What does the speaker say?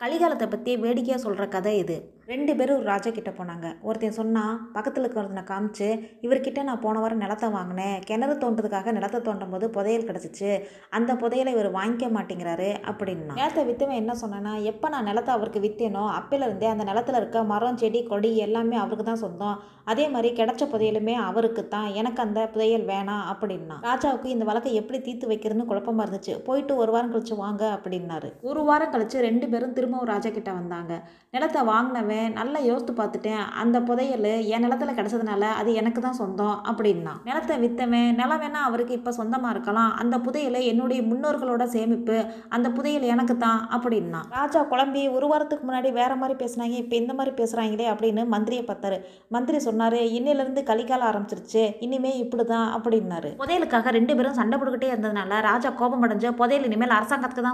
கலிகாலத்தை பற்றி வேடிக்கையாக சொல்கிற கதை இது. ரெண்டு பேரும் ஒரு ராஜா கிட்டே போனாங்க. ஒருத்தன் சொன்னான் பக்கத்தில் இருக்கிறவனை காமிச்சு இவர்கிட்ட நான் போன வாரம் நிலத்தை வாங்கினேன். கிணறு தோண்டதுக்காக நிலத்தை தோண்டும் போது புதையல் கிடச்சிச்சு. அந்த புதையலை இவர் வாங்கிக்க மாட்டேங்கிறாரு அப்படின்னா நிலத்தை விற்றவன் என்ன சொன்னேன்னா எப்போ நான் நிலத்தை அவருக்கு விற்றேனோ அப்போலேருந்தே அந்த நிலத்துல இருக்க மரம் செடி கொடி எல்லாமே அவருக்கு தான் சொந்தம். அதே மாதிரி கிடைச்ச புதையலுமே அவருக்கு தான். எனக்கு அந்த புதையல் வேணாம் அப்படின்னா ராஜாவுக்கு இந்த வழக்கை எப்படி தீர்த்து வைக்கிறதுன்னு குழப்பமாக இருந்துச்சு. போயிட்டு ஒரு வாரம் கழிச்சு வாங்க அப்படின்னாரு. ஒரு வாரம் கழிச்சு ரெண்டு பேரும் திரும்பவும் ராஜா கிட்ட வந்தாங்க. நிலத்தை வாங்கினவன் நல்லா யோசித்து பார்த்துட்டேன் அந்த புதையல் என் நிலத்துல கிடச்சதுனால அது எனக்கு தான் சொந்தம் அப்படின்னா. நிலத்தை விற்றவன் நிலம் வேணால் அவருக்கு இப்போ சொந்தமாக இருக்கலாம் அந்த புதையல் என்னுடைய முன்னோர்களோட சேமிப்பு அந்த புதையல் எனக்கு தான் அப்படின்னா. ராஜா குழம்பி ஒரு வாரத்துக்கு முன்னாடி வேற மாதிரி பேசுனாங்க இப்போ இந்த மாதிரி பேசுகிறாங்களே அப்படின்னு மந்திரியை பார்த்தாரு. மந்திரி சொன்னார் இன்னிலேருந்து கலிகாலம் ஆரம்பிச்சிருச்சு இனிமே இப்படி தான் அப்படின்னாரு. புதையலுக்காக ரெண்டு பேரும் சண்டை போட்டுக்கிட்டே இருந்ததுனால ராஜா கோபம் அடைஞ்ச புதையல் இனிமேல் அரசாங்கத்துக்கு தான்